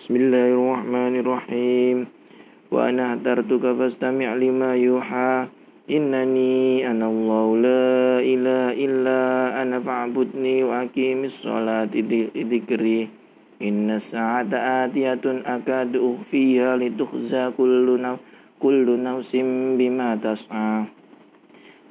Bismillahirrahmanirrahim. Wa ana hatartuka fastami' lima yuha. Innani ana Allah la ilaha ana fa'budni wa aqimis salati dzikri Inna sa'ata akadu ukhfiha litukhza kullu nafsin kullu nafsin bima tas'a.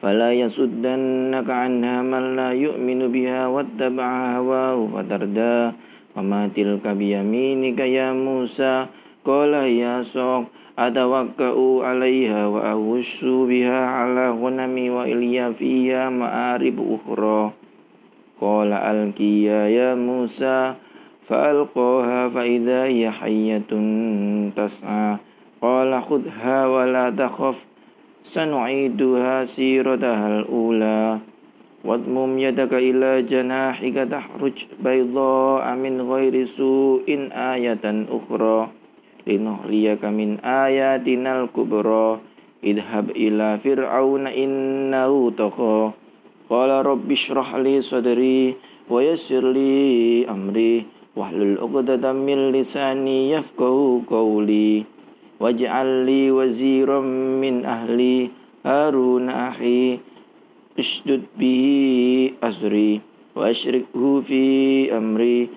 Fala yasuddannaka anha man la yu'minu biha wattaba'a hawahu fatarda. وما تلك بيمينك يا موسى قال يا صاح أتوكأ عليها وأهش بها على غنمي وإلي فيها مآرب أخرى قال ألقيا يا موسى فألقاها فإذا هي حية تسعى قال خذها ولا تخف سنعيدها سيرتها الأولى واضمم يدك إلى جناحك تحرج بيضاء من غير سوء آية أخرى لنهريك من آياتنا الكبرى اذهب إلى فرعون إنه طغى قال رب اشرح لي صدري ويسر لي أمري واحلل عقدة من لساني يفقه قولي واجعل لي وزيرا من أهلي هارون أخي اشدد به أزري وأشركه في أمري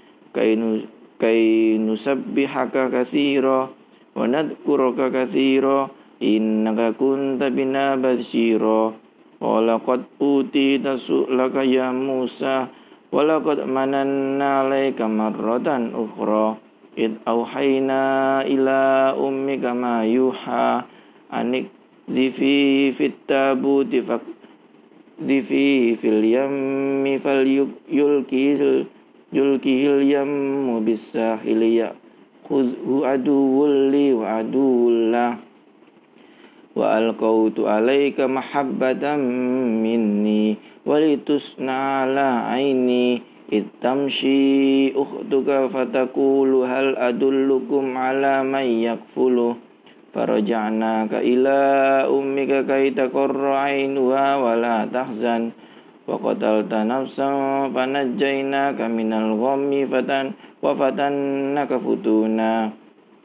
كي نسبحك كثيرا ونذكرك كثيرا إنك كنت بنا بشيرا قال قد أوتيت سؤلك يا موسى ولقد مننا عليك مرة أخرى إذ أوحينا إلى أمك ما يوحى أن اكذفي في التابوت Divi fil yammi fal yulkihil yulkihil yammu bisahili ya khudhu aduwul li wa aduwullah wa alqautu alaika mahabbatan minni walitusna ala aini itamshi ukhtuka fatakulu hal adullukum ala may yakfuluh فرجعناك إلى أمك كي تقر عينها ولا تحزن وقتلت نفسا فنجيناك من الغم فتن وفتنك فتونا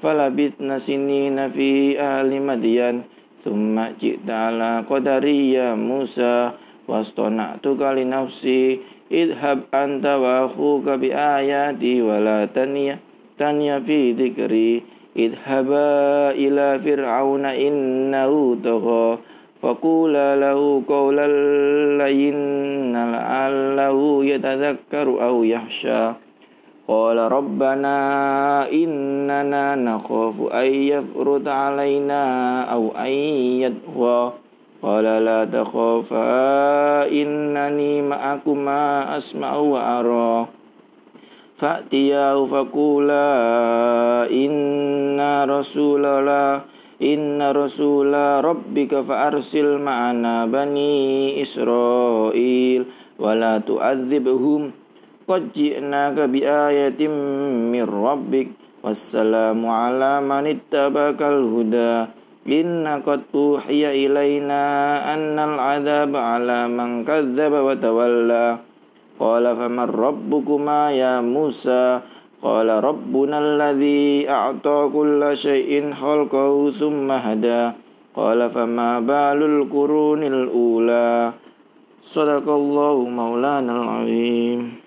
فلبثنا سنين في أهل مدين ثم جئت على قدري يا موسى واصطنعتك لنفسي اذهب أنت وأخوك بآياتي ولا تنيا تنيا في ذكري اذهبا إلى فرعون إنه طغى فقولا له قولا لينا لعله يتذكر أو يخشى. قال ربنا إننا نخاف أن يفرط علينا أو أن يطغى. قال لا تخافا إنني معكما أسمع وأرى. فأتياه فقولا رسول الله إن رسول ربك فأرسل معنا بني إسرائيل ولا تعذبهم قد جئناك بآية من ربك والسلام على من اتبعك الهدى إن قد أوحي إلينا أن العذاب على من كذب وتولى قال فمن ربكما يا موسى قال ربنا الذي أعطى كل شيء خلقه ثم هدى. قال فما بال القرون الأولى؟ صدق الله مولانا العظيم.